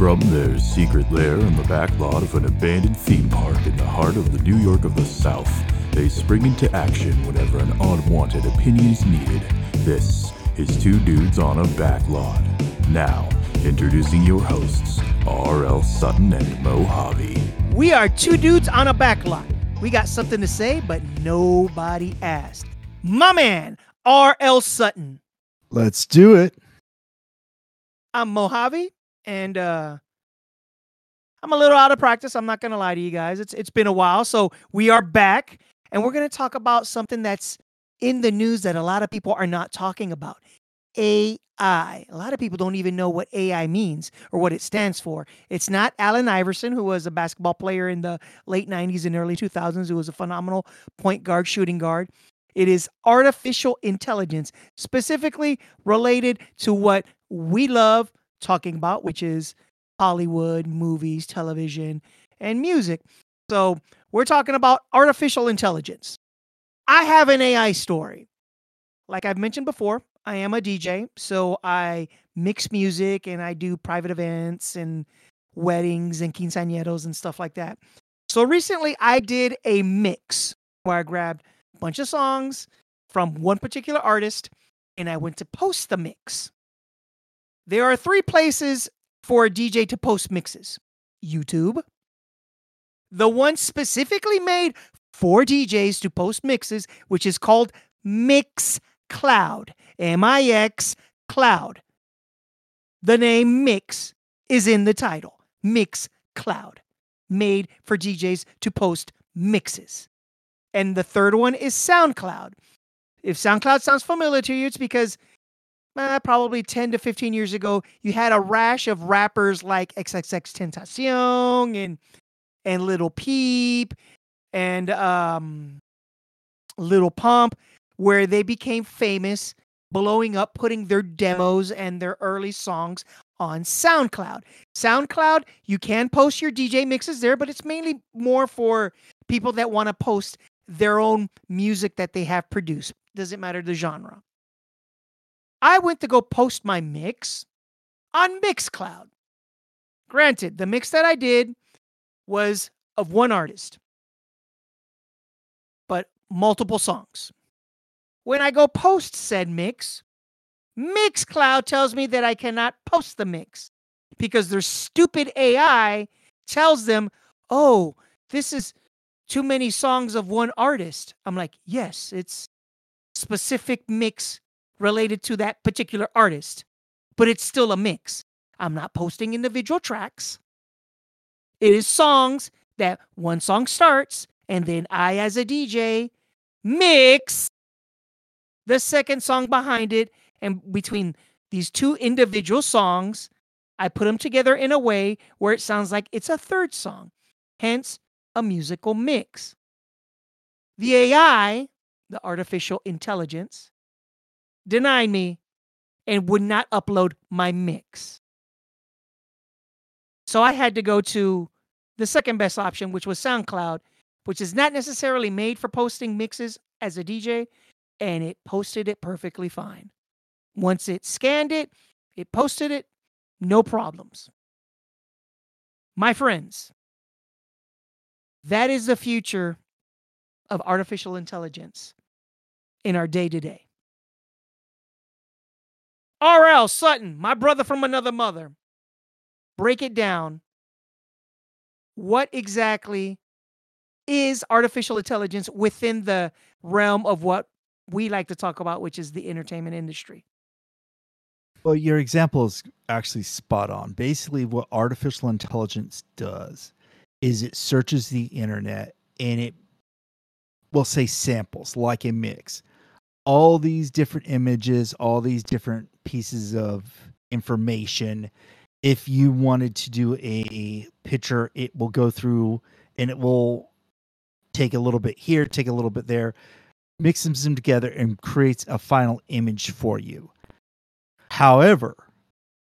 From their secret lair in the back lot of an abandoned theme park in the heart of the New York of the South, they spring into action whenever an unwanted opinion is needed. This is Two Dudes on a Back Lot. Now, introducing your hosts, R.L. Sutton and Mojave. We are two dudes on a back lot. We got something to say, but nobody asked. My man, R.L. Sutton. Let's do it. I'm Mojave, and uh, I'm a little out of practice. I'm not gonna lie to you guys. It's it's been a while, so we are back, and we're gonna talk about something that's in the news that a lot of people are not talking about. AI. A lot of people don't even know what AI means or what it stands for. It's not Allen Iverson, who was a basketball player in the late 90s and early 2000s, who was a phenomenal point guard, shooting guard. It is artificial intelligence, specifically related to what we love talking about, which is Hollywood, movies, television, and music. So we're talking about artificial intelligence. I have an AI story. Like I've mentioned before, I am a DJ, so I mix music and I do private events and weddings and quinceañeros and stuff like that. So recently I did a mix where I grabbed a bunch of songs from one particular artist and I went to post the mix. There are three places for a DJ to post mixes YouTube, the one specifically made for DJs to post mixes, which is called Mix Cloud. M I X Cloud. The name Mix is in the title. Mix Cloud, made for DJs to post mixes. And the third one is SoundCloud. If SoundCloud sounds familiar to you, it's because uh, probably 10 to 15 years ago, you had a rash of rappers like XXX Tentacion and and Little Peep and um, Little Pump, where they became famous, blowing up, putting their demos and their early songs on SoundCloud. SoundCloud, you can post your DJ mixes there, but it's mainly more for people that want to post their own music that they have produced. Doesn't matter the genre. I went to go post my mix on Mixcloud. Granted, the mix that I did was of one artist, but multiple songs. When I go post said mix, Mixcloud tells me that I cannot post the mix because their stupid AI tells them, oh, this is too many songs of one artist. I'm like, yes, it's specific mix related to that particular artist, but it's still a mix. I'm not posting individual tracks. It is songs that one song starts, and then I, as a DJ, mix the second song behind it. And between these two individual songs, I put them together in a way where it sounds like it's a third song, hence a musical mix. The AI, the artificial intelligence, denied me and would not upload my mix. So I had to go to the second best option, which was SoundCloud, which is not necessarily made for posting mixes as a DJ, and it posted it perfectly fine. Once it scanned it, it posted it, no problems. My friends, that is the future of artificial intelligence in our day to day. R.L. Sutton, my brother from another mother, break it down. What exactly is artificial intelligence within the realm of what we like to talk about, which is the entertainment industry? Well, your example is actually spot on. Basically, what artificial intelligence does is it searches the internet and it will say samples like a mix all these different images, all these different pieces of information. If you wanted to do a picture, it will go through and it will take a little bit here, take a little bit there, mixes them together and creates a final image for you. However,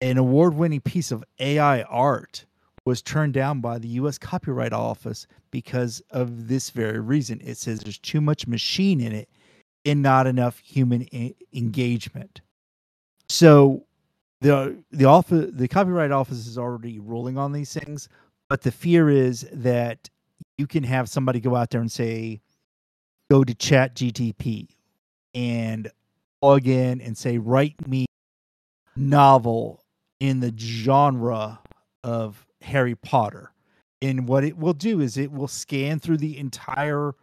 an award winning piece of AI art was turned down by the US Copyright Office because of this very reason. It says there's too much machine in it and not enough human engagement. So the the office the copyright office is already ruling on these things, but the fear is that you can have somebody go out there and say, go to Chat GTP and log in and say, write me novel in the genre of Harry Potter. And what it will do is it will scan through the entire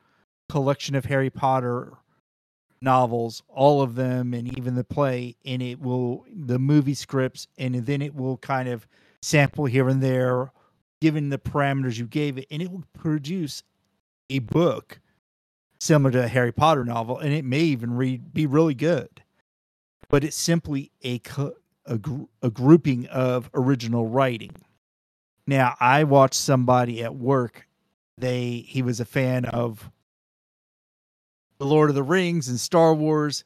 collection of Harry Potter novels, all of them, and even the play, and it will the movie scripts, and then it will kind of sample here and there, given the parameters you gave it, and it will produce a book similar to a Harry Potter novel, and it may even read be really good. But it's simply a a, a grouping of original writing. Now, I watched somebody at work. They he was a fan of the Lord of the Rings and Star Wars,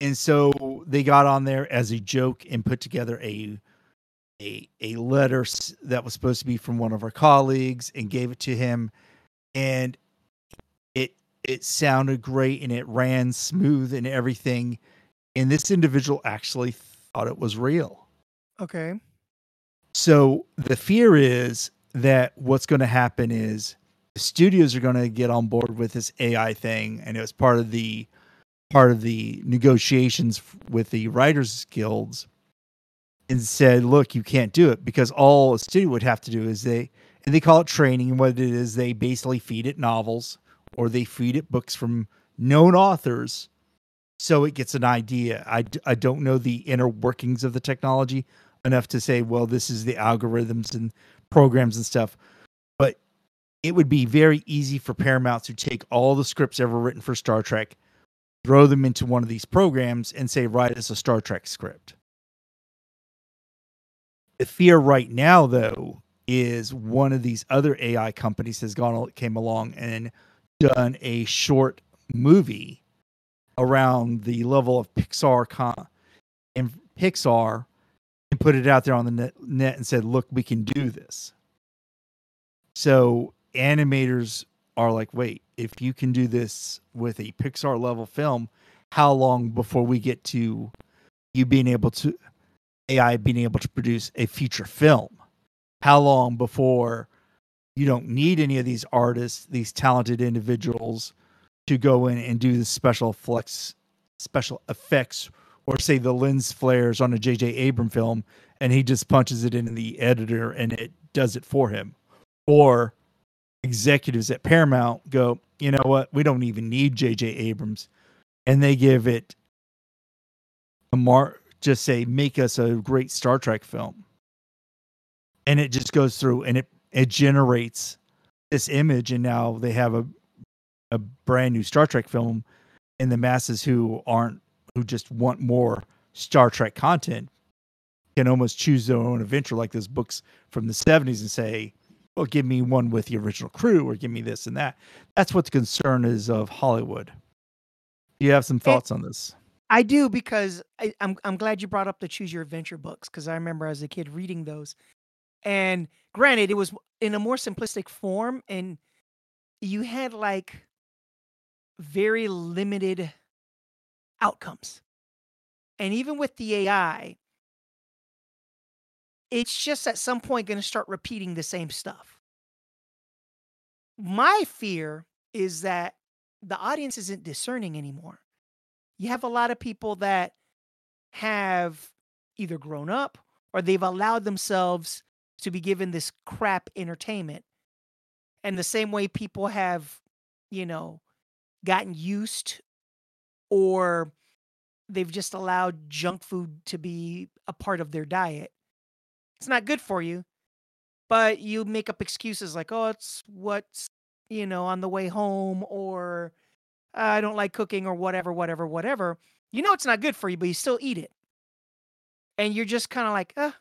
and so they got on there as a joke and put together a a a letter that was supposed to be from one of our colleagues and gave it to him, and it it sounded great and it ran smooth and everything, and this individual actually thought it was real. Okay. So the fear is that what's going to happen is studios are going to get on board with this AI thing, and it was part of the part of the negotiations with the writers guilds, and said, "Look, you can't do it because all a studio would have to do is they and they call it training. And what it is, they basically feed it novels or they feed it books from known authors." So it gets an idea. I, I don't know the inner workings of the technology, enough to say, well, this is the algorithms and programs and stuff. But it would be very easy for Paramount to take all the scripts ever written for Star Trek, throw them into one of these programs, and say, write us a Star Trek script. The fear right now, though, is one of these other AI companies has gone came along and done a short movie around the level of Pixar con- and Pixar and put it out there on the net, net and said, "Look, we can do this." So animators are like, "Wait, if you can do this with a Pixar level film, how long before we get to you being able to AI being able to produce a feature film? How long before you don't need any of these artists, these talented individuals to go in and do the special flex special effects or say the lens flares on a JJ Abram film and he just punches it into the editor and it does it for him. Or executives at Paramount go, you know what, we don't even need JJ Abrams. And they give it a mark, just say, make us a great Star Trek film. And it just goes through and it, it generates this image. And now they have a, a brand new Star Trek film in the masses who aren't who just want more Star Trek content can almost choose their own adventure, like those books from the 70s, and say, well, give me one with the original crew or give me this and that. That's what the concern is of Hollywood. Do you have some thoughts on this? I do because I, am I'm, I'm glad you brought up the choose your adventure books because I remember as a kid reading those. And granted, it was in a more simplistic form, and you had like very limited outcomes. And even with the AI, it's just at some point going to start repeating the same stuff. My fear is that the audience isn't discerning anymore. You have a lot of people that have either grown up or they've allowed themselves to be given this crap entertainment. And the same way people have, you know, gotten used or they've just allowed junk food to be a part of their diet. It's not good for you, but you make up excuses like, oh, it's what's, you know, on the way home, or I don't like cooking, or whatever, whatever, whatever. You know, it's not good for you, but you still eat it. And you're just kind of like, uh,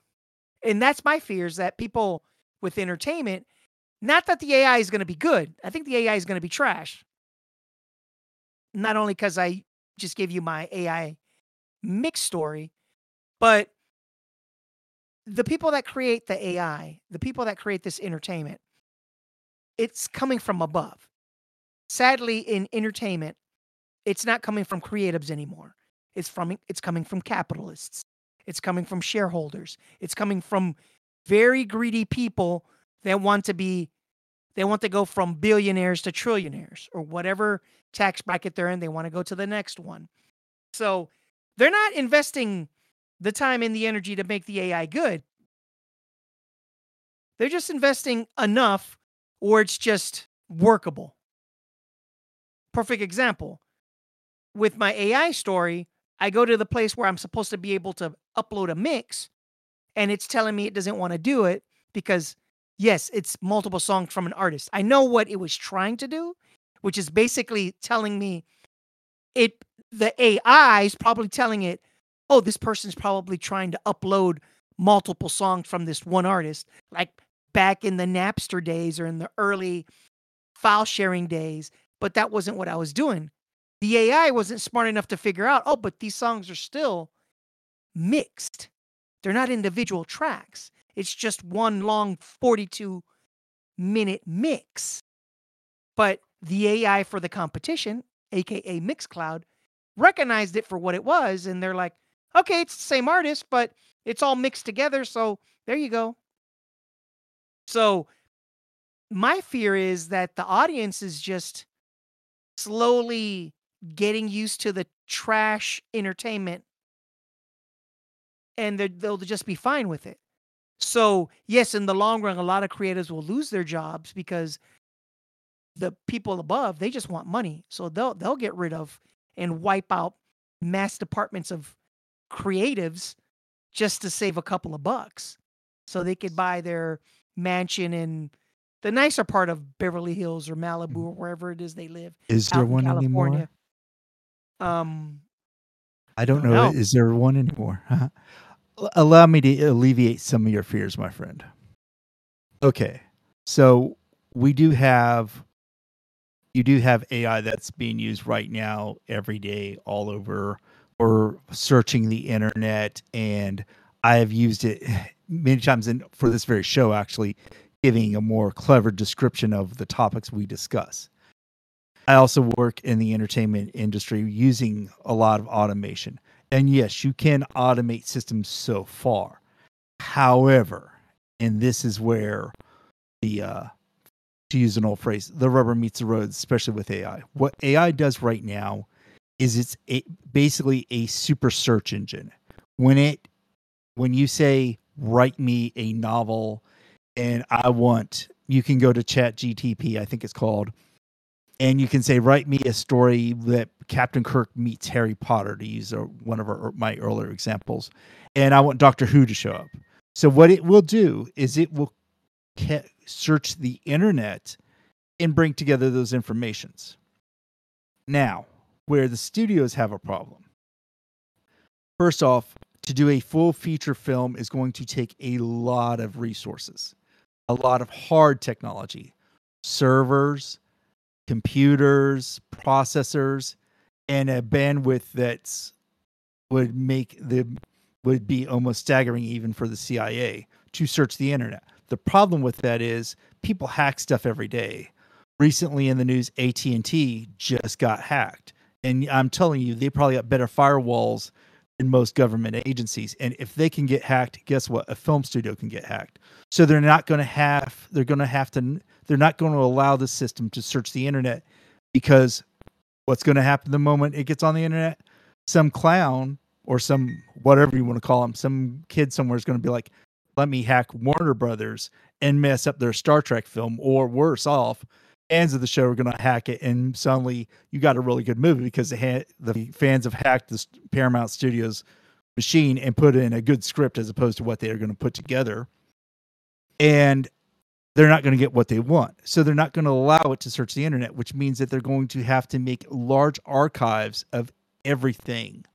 and that's my fears that people with entertainment, not that the AI is going to be good. I think the AI is going to be trash. Not only because I just gave you my AI mix story, but the people that create the AI, the people that create this entertainment, it's coming from above. Sadly, in entertainment, it's not coming from creatives anymore. It's from it's coming from capitalists. It's coming from shareholders. It's coming from very greedy people that want to be they want to go from billionaires to trillionaires or whatever tax bracket they're in, they want to go to the next one. So they're not investing the time and the energy to make the AI good. They're just investing enough or it's just workable. Perfect example. With my AI story, I go to the place where I'm supposed to be able to upload a mix and it's telling me it doesn't want to do it because yes, it's multiple songs from an artist. I know what it was trying to do, which is basically telling me it the AI is probably telling it, oh, this person's probably trying to upload multiple songs from this one artist, like back in the Napster days or in the early file sharing days. But that wasn't what I was doing. The AI wasn't smart enough to figure out, oh, but these songs are still mixed. They're not individual tracks. It's just one long 42 minute mix. But the AI for the competition, aka Mixcloud, recognized it for what it was. And they're like, okay, it's the same artist, but it's all mixed together. So there you go. So my fear is that the audience is just slowly getting used to the trash entertainment and they'll just be fine with it. So, yes, in the long run, a lot of creators will lose their jobs because the people above they just want money. So they'll they'll get rid of and wipe out mass departments of creatives just to save a couple of bucks, so they could buy their mansion in the nicer part of Beverly Hills or Malibu or Mm-hmm. wherever it is they live. Is there one anymore? Um, I don't Don't know. know. Is there one anymore? Allow me to alleviate some of your fears, my friend. Okay. So we do have you do have AI that's being used right now every day all over or searching the internet and I have used it many times in for this very show actually giving a more clever description of the topics we discuss. I also work in the entertainment industry using a lot of automation. And yes, you can automate systems so far. However, and this is where the uh to use an old phrase, the rubber meets the road, especially with AI. What AI does right now is it's a, basically a super search engine. When it when you say write me a novel and I want you can go to Chat GTP, I think it's called, and you can say write me a story that Captain Kirk meets Harry Potter to use a, one of our, my earlier examples, and I want Doctor Who to show up. So what it will do is it will ca- search the internet and bring together those informations. Now, where the studios have a problem. First off, to do a full feature film is going to take a lot of resources, a lot of hard technology, servers, computers, processors, and a bandwidth that's would make the would be almost staggering even for the CIA to search the internet. The problem with that is people hack stuff every day. Recently in the news, AT&T just got hacked. And I'm telling you, they probably got better firewalls than most government agencies. And if they can get hacked, guess what? A film studio can get hacked. So they're not going to have they're going to have to they're not going to allow the system to search the internet because what's going to happen the moment it gets on the internet? Some clown or some whatever you want to call him, some kid somewhere is going to be like, "Let me hack Warner Brothers and mess up their Star Trek film," or worse off, fans of the show are going to hack it, and suddenly you got a really good movie because the ha- the fans have hacked the Paramount Studios machine and put in a good script as opposed to what they are going to put together, and they're not going to get what they want. So they're not going to allow it to search the internet, which means that they're going to have to make large archives of everything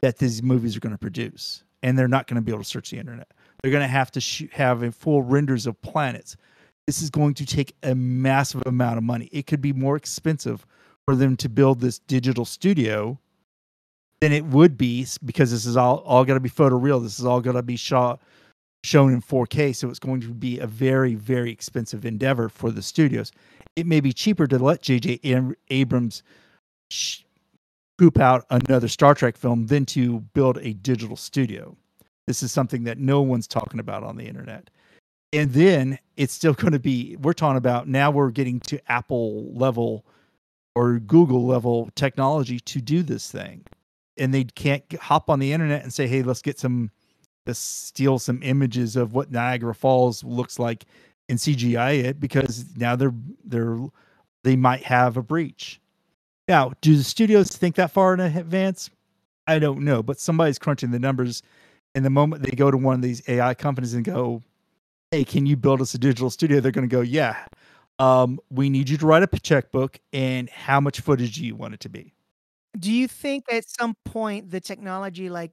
that these movies are going to produce. And they're not going to be able to search the internet. They're going to have to sh- have full renders of planets. This is going to take a massive amount of money. It could be more expensive for them to build this digital studio than it would be because this is all all going to be photoreal. This is all going to be shot shown in 4K, so it's going to be a very very expensive endeavor for the studios. It may be cheaper to let JJ Abrams poop out another Star Trek film than to build a digital studio. This is something that no one's talking about on the internet. And then it's still going to be, we're talking about now we're getting to Apple level or Google level technology to do this thing. And they can't hop on the internet and say, hey, let's get some, let's steal some images of what Niagara Falls looks like and CGI it because now they're, they're, they might have a breach. Now, do the studios think that far in advance? I don't know, but somebody's crunching the numbers. And the moment they go to one of these AI companies and go, "Hey, can you build us a digital studio?" They're going to go, "Yeah, um, we need you to write a checkbook, and how much footage do you want it to be?" Do you think at some point the technology, like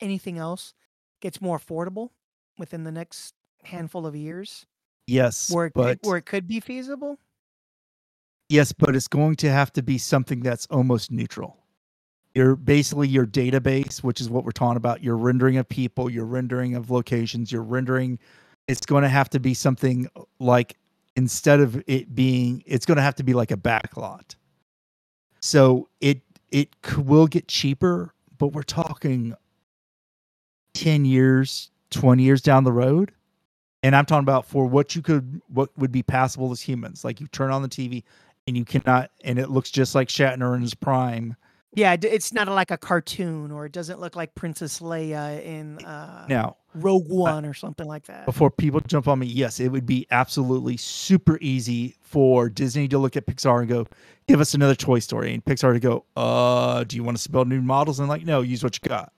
anything else, gets more affordable within the next handful of years, Yes, where it but could, where it could be feasible? yes, but it's going to have to be something that's almost neutral. Your basically your database, which is what we're talking about, your rendering of people, your rendering of locations, your rendering. It's going to have to be something like instead of it being, it's going to have to be like a backlot. So it it will get cheaper, but we're talking ten years, twenty years down the road. And I'm talking about for what you could, what would be passable as humans. Like you turn on the TV and you cannot, and it looks just like Shatner in his prime. Yeah, it's not like a cartoon, or it doesn't look like Princess Leia in uh, Now, Rogue One or something like that. before people jump on me, yes, it would be absolutely super easy for Disney to look at Pixar and go, give us another Toy Story. And Pixar to go, uh, do you want us to build new models? And like, no, use what you got.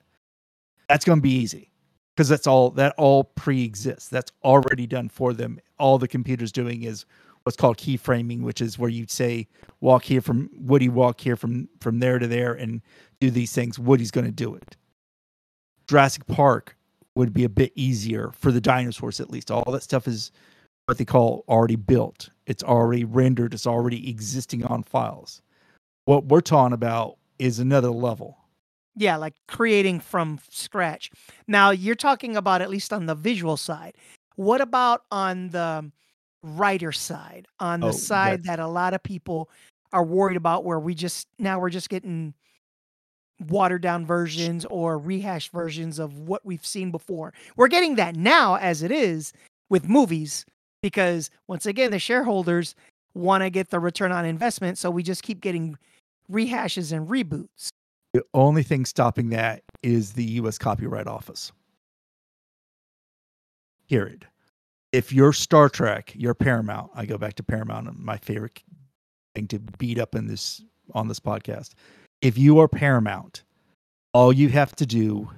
That's going to be easy because that's all, that all pre exists. That's already done for them. All the computer's doing is what's called keyframing, which is where you say, walk here from Woody, walk here from, from there to there and do these things. Woody's going to do it. Jurassic Park would be a bit easier for the dinosaurs at least. All that stuff is what they call already built. It's already rendered. It's already existing on files. What we're talking about is another level. Yeah, like creating from scratch. Now, you're talking about at least on the visual side. What about on the writer side? On the Oh, side that a lot of people are worried about where we just now we're just getting watered down versions or rehashed versions of what we've seen before. We're getting that now as it is with movies because once again the shareholders want to get the return on investment, so we just keep getting rehashes and reboots. The only thing stopping that is the U.S. Copyright Office. Period. If you're Star Trek, you're Paramount. I go back to Paramount, and my favorite thing to beat up in this on this podcast. If you are Paramount, all you have to do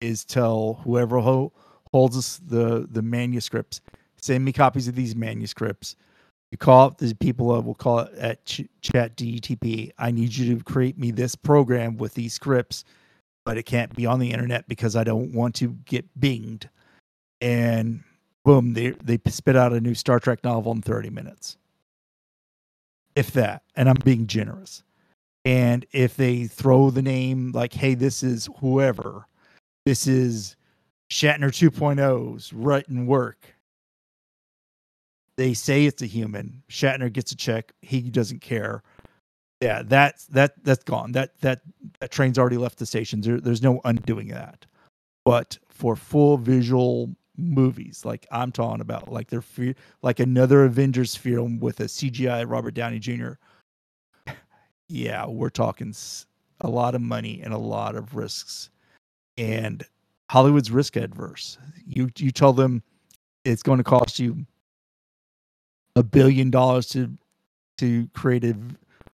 is tell whoever ho- holds us the the manuscripts, send me copies of these manuscripts. You call up the people we'll call it at Ch- Chat DTP. I need you to create me this program with these scripts, but it can't be on the internet because I don't want to get binged. And boom, they they spit out a new Star Trek novel in 30 minutes. If that, and I'm being generous. And if they throw the name like, hey, this is whoever, this is Shatner 2.0's written work. They say it's a human. Shatner gets a check. He doesn't care. Yeah, that's that that's gone. That that that train's already left the station. There, there's no undoing that. But for full visual movies, like I'm talking about, like they're like another Avengers film with a CGI Robert Downey Jr. Yeah, we're talking a lot of money and a lot of risks, and Hollywood's risk adverse. You you tell them it's going to cost you a billion dollars to to create a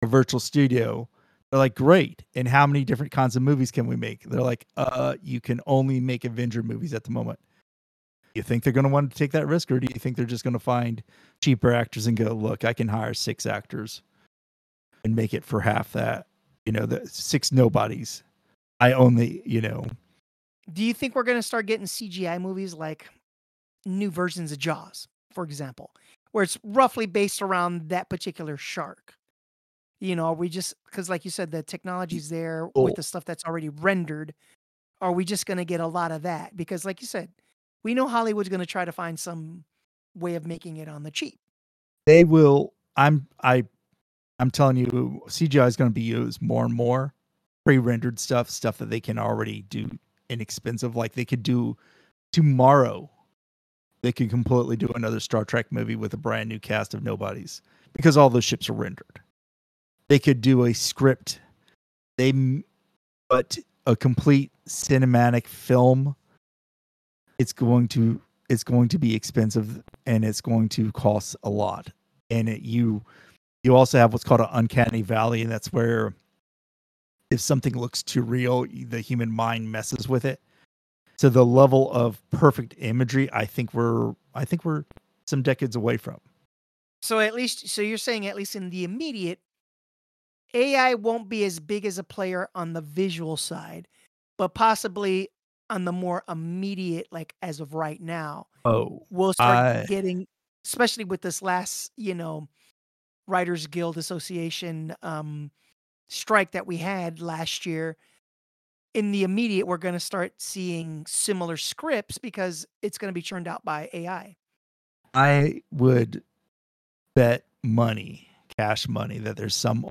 virtual studio. They're like, great. And how many different kinds of movies can we make? They're like, uh, you can only make Avenger movies at the moment. You think they're going to want to take that risk, or do you think they're just going to find cheaper actors and go, look, I can hire six actors and make it for half that? You know, the six nobodies. I only, you know, Do you think we're going to start getting CGI movies like new versions of Jaws, for example, where it's roughly based around that particular shark? You know, are we just because, like you said, the technology's there Oh. with the stuff that's already rendered? Are we just going to get a lot of that? Because, like you said, we know Hollywood's going to try to find some way of making it on the cheap. they will i'm i i'm telling you cgi is going to be used more and more pre-rendered stuff, stuff that they can already do inexpensive. Like they could do tomorrow, they could completely do another Star Trek movie with a brand new cast of nobodies because all those ships are rendered. They could do a script. They but a complete cinematic film. It's going to it's going to be expensive and it's going to cost a lot. And it, you you also have what's called an uncanny valley, and that's where if something looks too real, the human mind messes with it. So the level of perfect imagery, I think we're I think we're some decades away from. So at least so you're saying at least in the immediate AI won't be as big as a player on the visual side, but possibly on the more immediate like as of right now. Oh, we'll start I, getting especially with this last, you know, Writers Guild Association um strike that we had last year, in the immediate, we're going to start seeing similar scripts because it's going to be churned out by AI. I would bet money, cash money, that there's some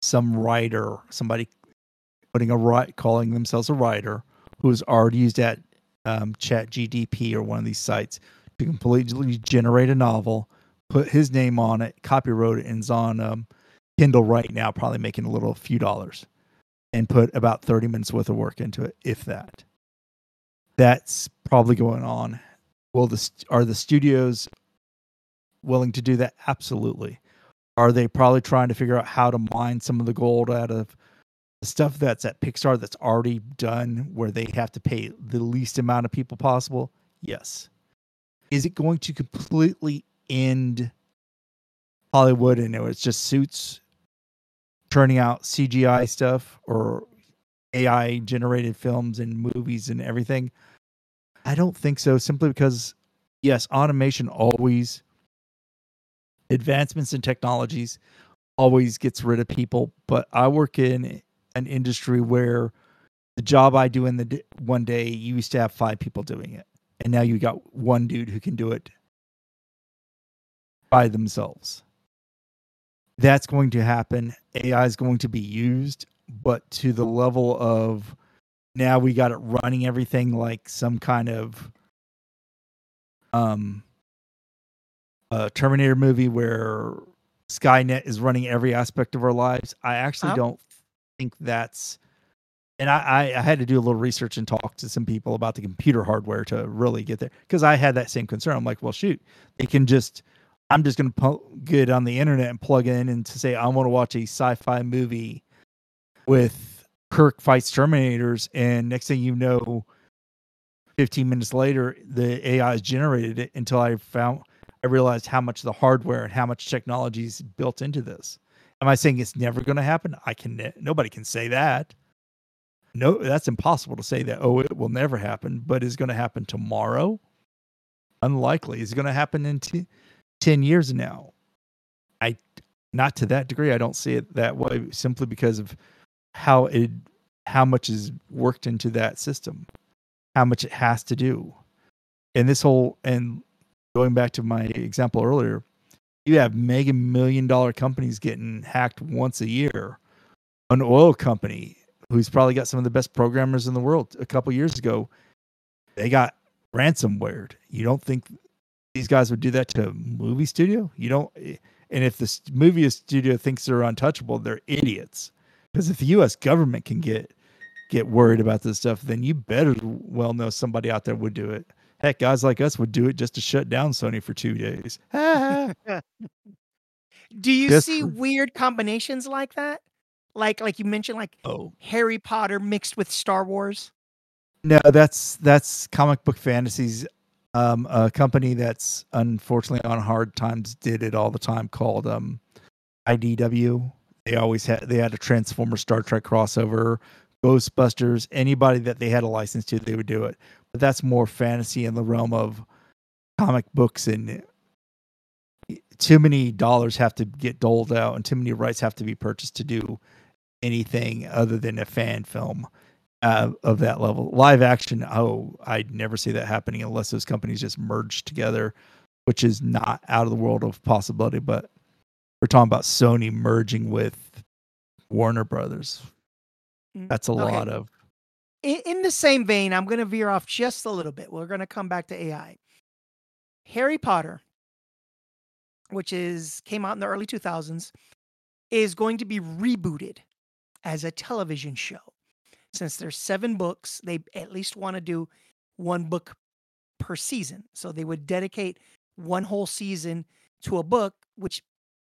some writer, somebody putting a right, calling themselves a writer, who's already used at um, Chat GDP or one of these sites to completely generate a novel, put his name on it, copyright it, and is on um, Kindle right now, probably making a little few dollars, and put about 30 minutes worth of work into it, if that. That's probably going on. Will the are the studios willing to do that? Absolutely. Are they probably trying to figure out how to mine some of the gold out of the stuff that's at Pixar that's already done, where they have to pay the least amount of people possible? Yes. Is it going to completely end Hollywood and it was just suits turning out CGI stuff or AI generated films and movies and everything? I don't think so, simply because, yes, automation always, advancements in technologies always gets rid of people. But I work in an industry where the job I do in the one day, you used to have five people doing it. And now you got one dude who can do it by themselves that's going to happen. AI is going to be used, but to the level of now we got it running everything like some kind of um a Terminator movie where Skynet is running every aspect of our lives. I actually don't think that's and I, I, had to do a little research and talk to some people about the computer hardware to really get there because I had that same concern. I'm like, well, shoot, they can just I'm just going to get on the internet and plug in and to say I want to watch a sci-fi movie with Kirk fights Terminators, and next thing you know, 15 minutes later, the AI has generated it until I found I realized how much the hardware and how much technology is built into this. Am I saying it's never going to happen? I can nobody can say that. No, that's impossible to say that. Oh, it will never happen, but is going to happen tomorrow? Unlikely. Is it going to happen in t- 10 years now. I not to that degree. I don't see it that way simply because of how it how much is worked into that system, how much it has to do. And this whole and going back to my example earlier, you have mega million dollar companies getting hacked once a year. An oil company who's probably got some of the best programmers in the world a couple years ago, they got ransomware. You don't think these guys would do that to a movie studio. You don't, and if the movie studio thinks they're untouchable, they're idiots. Because if the U.S. government can get get worried about this stuff, then you better well know somebody out there would do it. Heck, guys like us would do it just to shut down Sony for two days. do you just, see weird combinations like that? Like like you mentioned, like oh. Harry Potter mixed with Star Wars. No, that's that's comic book fantasies um, a company that's unfortunately on hard times did it all the time called um, IDW. They always had they had a Transformer Star Trek crossover, Ghostbusters, anybody that they had a license to, they would do it. But that's more fantasy in the realm of comic books and too many dollars have to get doled out and too many rights have to be purchased to do anything other than a fan film uh, of that level. Live action, oh, I'd never see that happening unless those companies just merge together, which is not out of the world of possibility. But we're talking about Sony merging with Warner Brothers. Mm, That's a okay. lot of in, in the same vein, I'm going to veer off just a little bit. We're going to come back to AI. Harry Potter, which is came out in the early 2000s, is going to be rebooted as a television show. Since there's seven books, they at least want to do one book per season. So they would dedicate one whole season to a book, which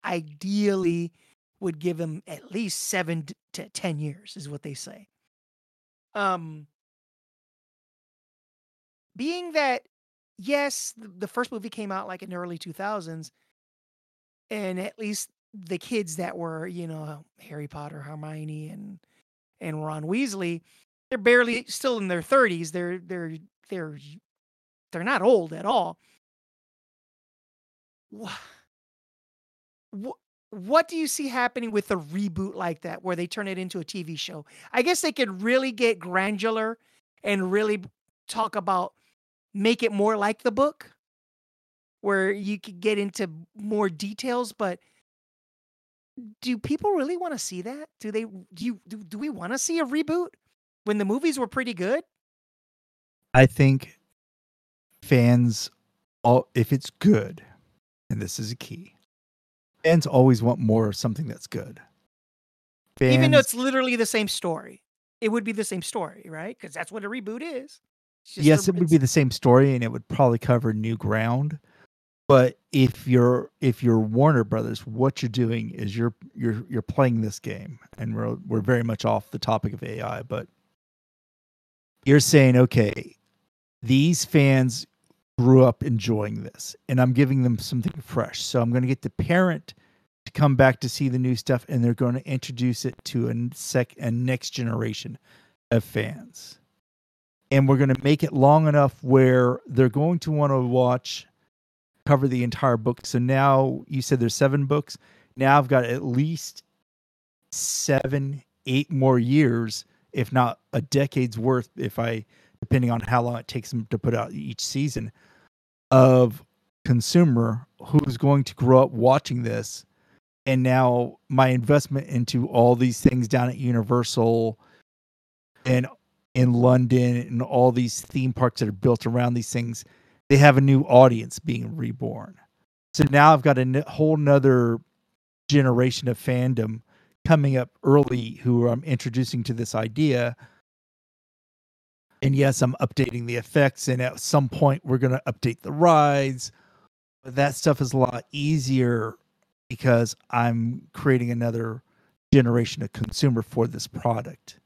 ideally would give them at least seven to 10 years, is what they say. Um, being that, yes, the first movie came out like in the early 2000s, and at least the kids that were, you know, Harry Potter, Hermione, and and Ron Weasley, they're barely still in their 30s. They're they're they're they're not old at all. What what do you see happening with a reboot like that where they turn it into a TV show? I guess they could really get granular and really talk about make it more like the book where you could get into more details, but do people really want to see that? Do they do you do, do we want to see a reboot when the movies were pretty good? I think fans all if it's good, and this is a key. Fans always want more of something that's good. Fans, Even though it's literally the same story. It would be the same story, right? Because that's what a reboot is. Yes, a- it would be the same story, and it would probably cover new ground. But if you're if you're Warner Brothers, what you're doing is you're you're you're playing this game, and we're we're very much off the topic of AI, but you're saying, okay, these fans grew up enjoying this, and I'm giving them something fresh. So I'm going to get the parent to come back to see the new stuff, and they're going to introduce it to a sec a next generation of fans and we're going to make it long enough where they're going to want to watch cover the entire book. So now you said there's seven books. Now i've got at least seven eight more years if not a decade's worth if i depending on how long it takes them to put out each season of consumer who's going to grow up watching this. And now my investment into all these things down at universal and in London and all these theme parks that are built around these things, they have a new audience being reborn. So now I've got a n- whole nother generation of fandom coming up early who I'm introducing to this idea. And yes, I'm updating the effects, and at some point we're going to update the rides. But that stuff is a lot easier because I'm creating another generation of consumer for this product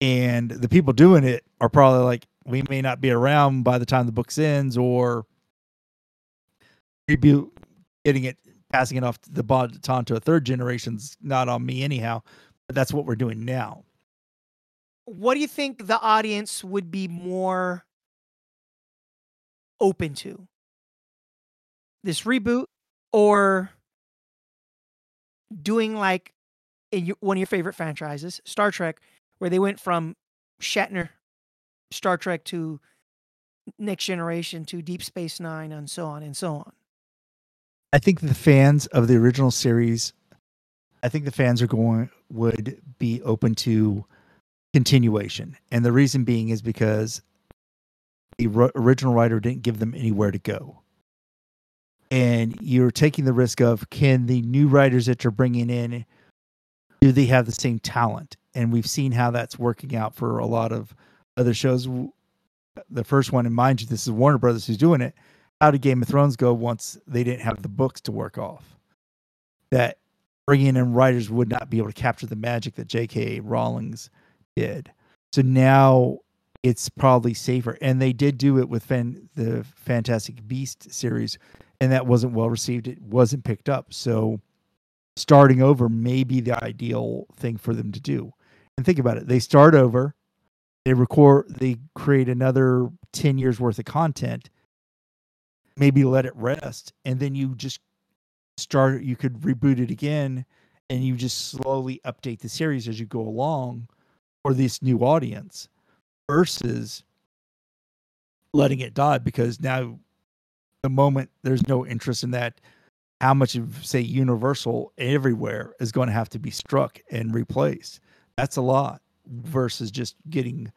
and the people doing it are probably like we may not be around by the time the book ends or reboot getting it passing it off the baton to a third generation's not on me anyhow but that's what we're doing now what do you think the audience would be more open to? This reboot or doing like in your, one of your favorite franchises, Star Trek, where they went from Shatner Star Trek to Next Generation to Deep Space Nine and so on and so on. i think the fans of the original series i think the fans are going would be open to continuation. And the reason being is because the ro- original writer didn't give them anywhere to go. And you're taking the risk of can the new writers that you're bringing in do they have the same talent? And we've seen how that's working out for a lot of other shows the first one and mind you this is warner brothers who's doing it how did game of thrones go once they didn't have the books to work off. That bringing in writers would not be able to capture the magic that jk rawlings did. So now it's probably safer. And they did do it with fan, the fantastic beast series and that wasn't well received. It wasn't picked up. So starting over may be the ideal thing for them to do. And think about it. They start over they record they create another 10 years worth of content maybe let it rest and then you just start you could reboot it again and you just slowly update the series as you go along for this new audience versus letting it die because now the moment there's no interest in that how much of say universal everywhere is going to have to be struck and replaced. That's a lot versus just getting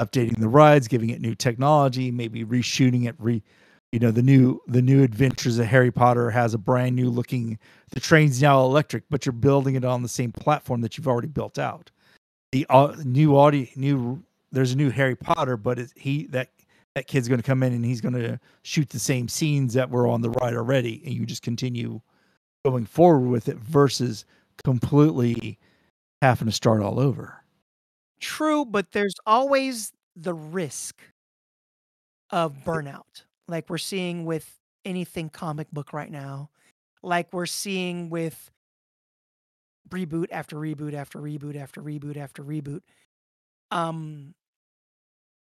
updating the rides, giving it new technology, maybe reshooting it, re you know the new the new adventures of harry potter has a brand new looking the train's now electric but you're building it on the same platform that you've already built out. The uh, new audio new there's a new harry potter but it, he that that kid's going to come in and he's going to shoot the same scenes that were on the ride already and you just continue going forward with it versus completely having to start all over True, but there's always the risk of burnout, like we're seeing with anything comic book right now, like we're seeing with reboot after reboot after reboot after reboot after reboot. Um,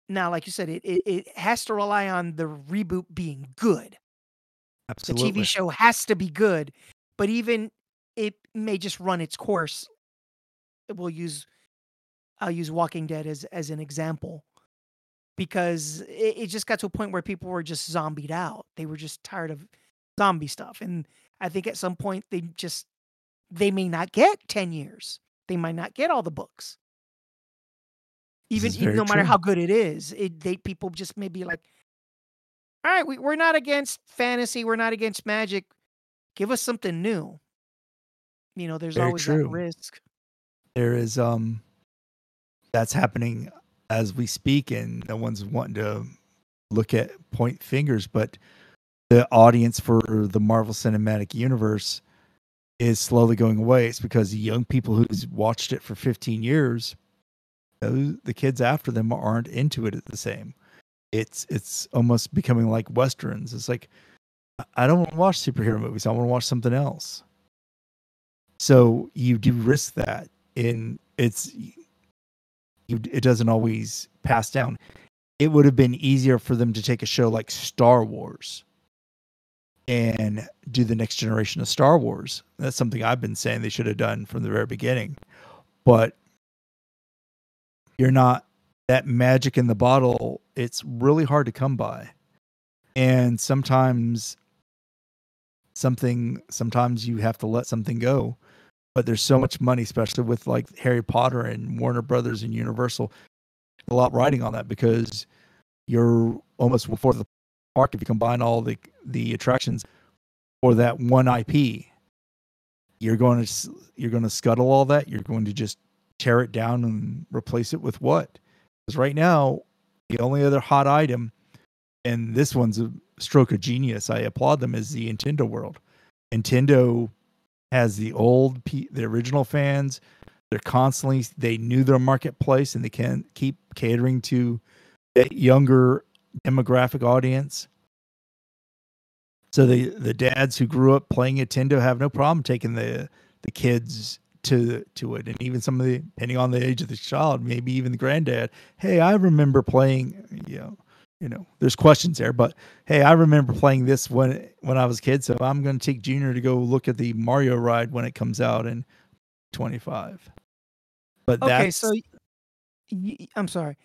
now, like you said, it it, it has to rely on the reboot being good. Absolutely. The TV show has to be good, but even it may just run its course. We'll use I'll use Walking Dead as as an example because it, it just got to a point where people were just zombied out. They were just tired of zombie stuff, and I think at some point they just they may not get ten years. They might not get all the books, even, even no matter true. how good it is. It they people just may be like, all right, we, we're not against fantasy. We're not against magic. Give us something new. You know, there's Very always that risk. there is um that's happening as we speak and no one's wanting to look at point fingers but the audience for the marvel cinematic universe is slowly going away. It's because young people who's watched it for 15 years the kids after them aren't into it at the same. It's it's almost becoming like westerns. It's like I- don't want to watch superhero movies i want to watch something else. So you do risk that in it's it doesn't always pass down. It would have been easier for them to take a show like star wars and do the next generation of star wars. That's something i've been saying they should have done from the very beginning. But you're not that magic in the bottle it's really hard to come by. And sometimes something sometimes you have to let something go but there's so much money especially with like harry potter and warner brothers and universal a lot riding on that because you're almost one fourth the park if you combine all the the attractions for that one ip you're going to you're going to scuttle all that. You're going to just tear it down and replace it with what? Because right now the only other hot item and this one's a stroke of genius i applaud them is the nintendo world. Nintendo has the old the original fans they're constantly they knew their marketplace and they can keep catering to that younger demographic audience. So the the dads who grew up playing Nintendo have no problem taking the the kids to to it. And even some of the depending on the age of the child maybe even the granddad hey i remember playing you know you know there's questions there but hey i remember playing this when when i was a kid so i'm going to take junior to go look at the mario ride when it comes out in 25 but Okay, that's so y- I'm sorry.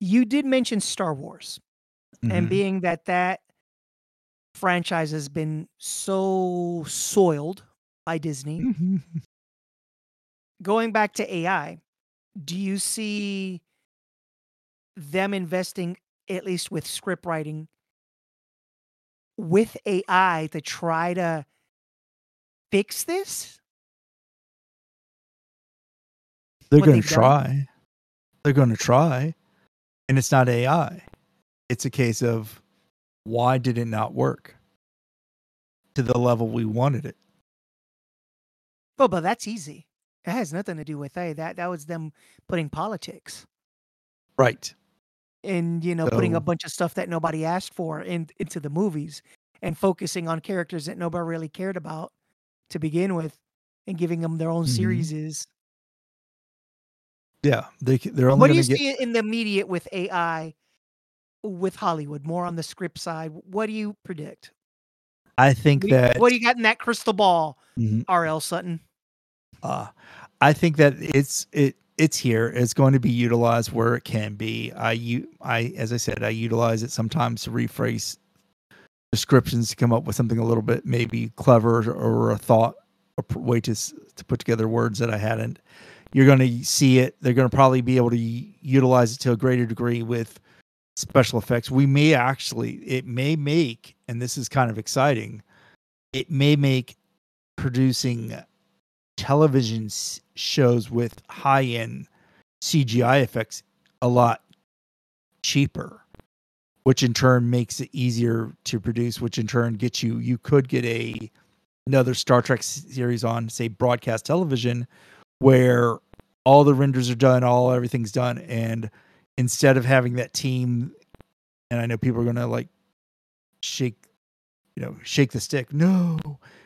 You did mention Star Wars, and Mhm. being that that franchise has been so soiled by Disney, going back to AI, do you see them investing at least with script writing with AI to try to fix this? they're going to done? try they're going to try and it's not ai it's a case of why did it not work to the level we wanted it Oh, but that's easy. It has nothing to do with AI. That that was them putting politics. right and you know putting a bunch of stuff that nobody asked for in, into the movies and focusing on characters that nobody really cared about to begin with and giving them their own Mhm. series is yeah they they're only what do you get see in the immediate with ai with hollywood more on the script side what do you predict i think what, that what do you got in that crystal ball Mhm. rl sutton Uh, I think that it's it it's here. It's going to be utilized where it can be. I you I as I said, I utilize it sometimes to rephrase descriptions to come up with something a little bit maybe clever or a thought, a way to to put together words that I hadn't. you're going to see it. They're going to probably be able to utilize it to a greater degree with special effects. We may actually, it may make, and this is kind of exciting, it may make producing television shows with high end CGI effects a lot cheaper, which in turn makes it easier to produce, which in turn gets you, you could get a another Star Trek series on, say, broadcast television, where all the renders are done, all everything's done, and instead of having that team, and I know people are gonna like shake, you know, shake the stick. No,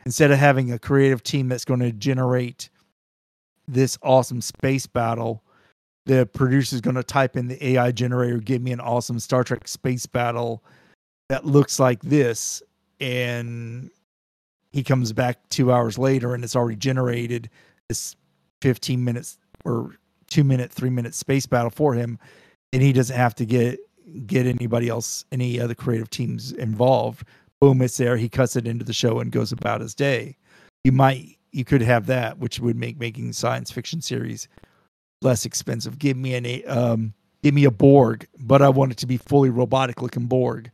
instead of having a creative team that's going to generate this awesome space battle, the producer's going to type in the AI generator, give me an awesome Star Trek space battle that looks like this, and he comes back two hours later and it's already generated this 15 minutes or two minute, three minute space battle for him, and he doesn't have to get get anybody else, any other creative teams involved. Boom, it's there. He cuts it into the show and goes about his day. You might, you could have that, which would make making science fiction series less expensive. Give me an um, give me a Borg, but I want it to be fully robotic looking Borg,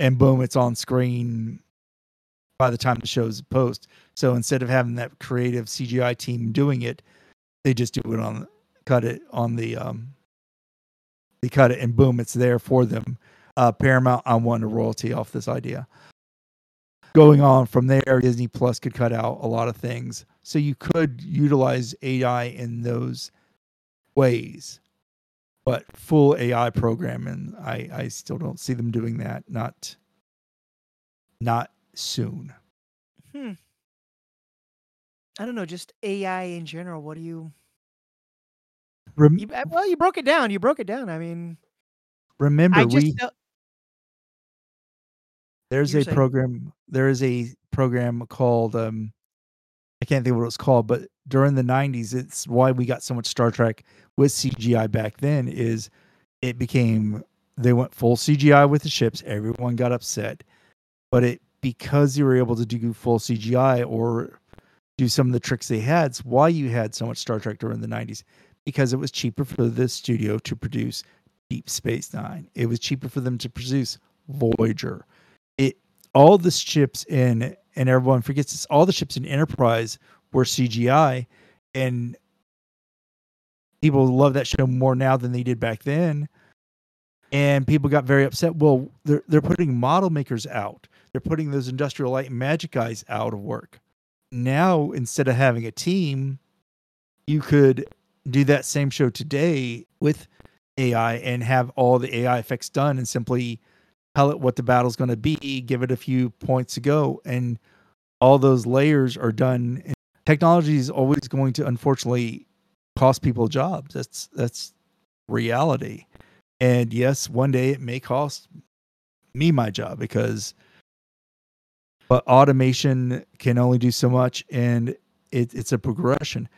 and boom, it's on screen by the time the show's post. So instead of having that creative CGI team doing it, they just do it on cut it on the um they cut it and boom, it's there for them. Uh, Paramount, I want a royalty off this idea. Going on from there, Disney Plus could cut out a lot of things. So you could utilize AI in those ways. But full AI programming, I, I still don't see them doing that. Not not soon. Hmm. I don't know, just AI in general. What do you? Rem- you well, you broke it down. You broke it down. I mean, remember I just we there's a saying. program. There is a program called um, I can't think of what was called, but during the '90s, it's why we got so much Star Trek with CGI back then. Is it became they went full CGI with the ships. Everyone got upset, but it because you were able to do full CGI or do some of the tricks they had. It's why you had so much Star Trek during the 90s because it was cheaper for the studio to produce Deep Space Nine. It was cheaper for them to produce Voyager. All the ships in and everyone forgets this. All the ships in Enterprise were CGI, and people love that show more now than they did back then. And people got very upset. Well, they're they're putting model makers out they're putting those industrial light and magic guys out of work. Now, instead of having a team, you could do that same show today with AI and have all the AI effects done and simply tell it what the battle's going to be, give it a few points to go, and all those layers are done. And Technology is always going to, unfortunately, cost people jobs. That's that's reality. And yes, one day it may cost me my job because but automation can only do so much and it, it's a progression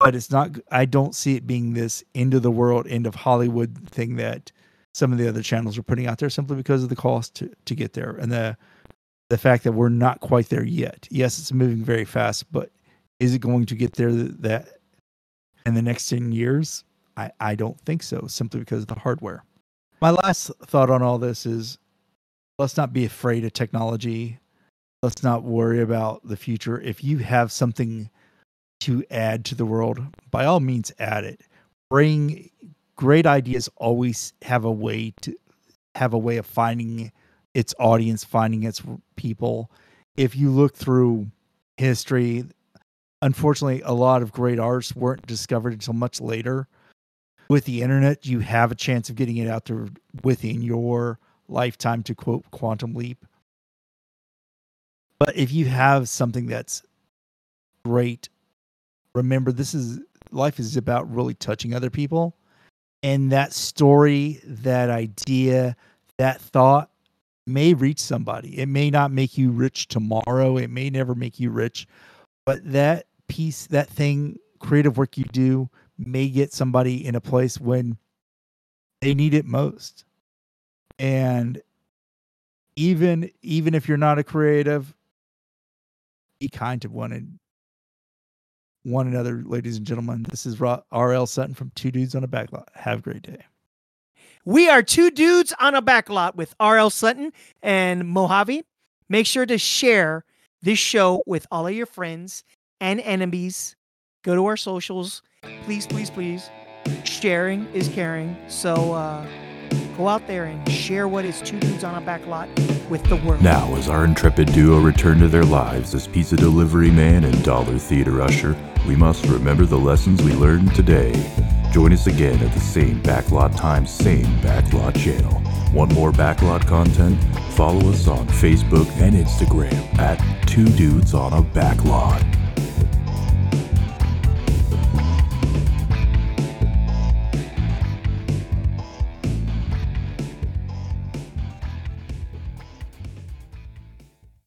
but it's not i don't see it being this end of the world end of hollywood thing that some of the other channels are putting out there simply because of the cost to, to get there and the the fact that we're not quite there yet yes it's moving very fast but is it going to get there that in the next 10 years i i don't think so simply because of the hardware my last thought on all this is let's not be afraid of technology let's not worry about the future. If you have something to add to the world, by all means add it. Bring great ideas always have a way to have a way of finding its audience, finding its people. If you look through history, unfortunately, a lot of great arts weren't discovered until much later. With the internet, you have a chance of getting it out there within your lifetime, to quote Quantum Leap. But if you have something that's great, remember this is life is about really touching other people. And that story, that idea, that thought may reach somebody. It may not make you rich tomorrow. It may never make you rich. But that piece, that thing, creative work you do may get somebody in a place when they need it most. And even even if you're not a creative, be kind to one one another, ladies and gentlemen. This is R.L. Sutton from Two Dudes on a Backlot. Have a great day. We are two dudes on a backlot with R.L. Sutton and Mojave. Make sure to share this show with all of your friends and enemies. Go to our socials. Please, please, please. Sharing is caring. So uh, go out there and share what is two dudes on a backlot with the world. Now, as our intrepid duo return to their lives as pizza delivery man and dollar theater usher, we must remember the lessons we learned today. Join us again at the same backlot time, same backlot channel. Want more backlot content? Follow us on Facebook and Instagram at Two Dudes on a Backlot.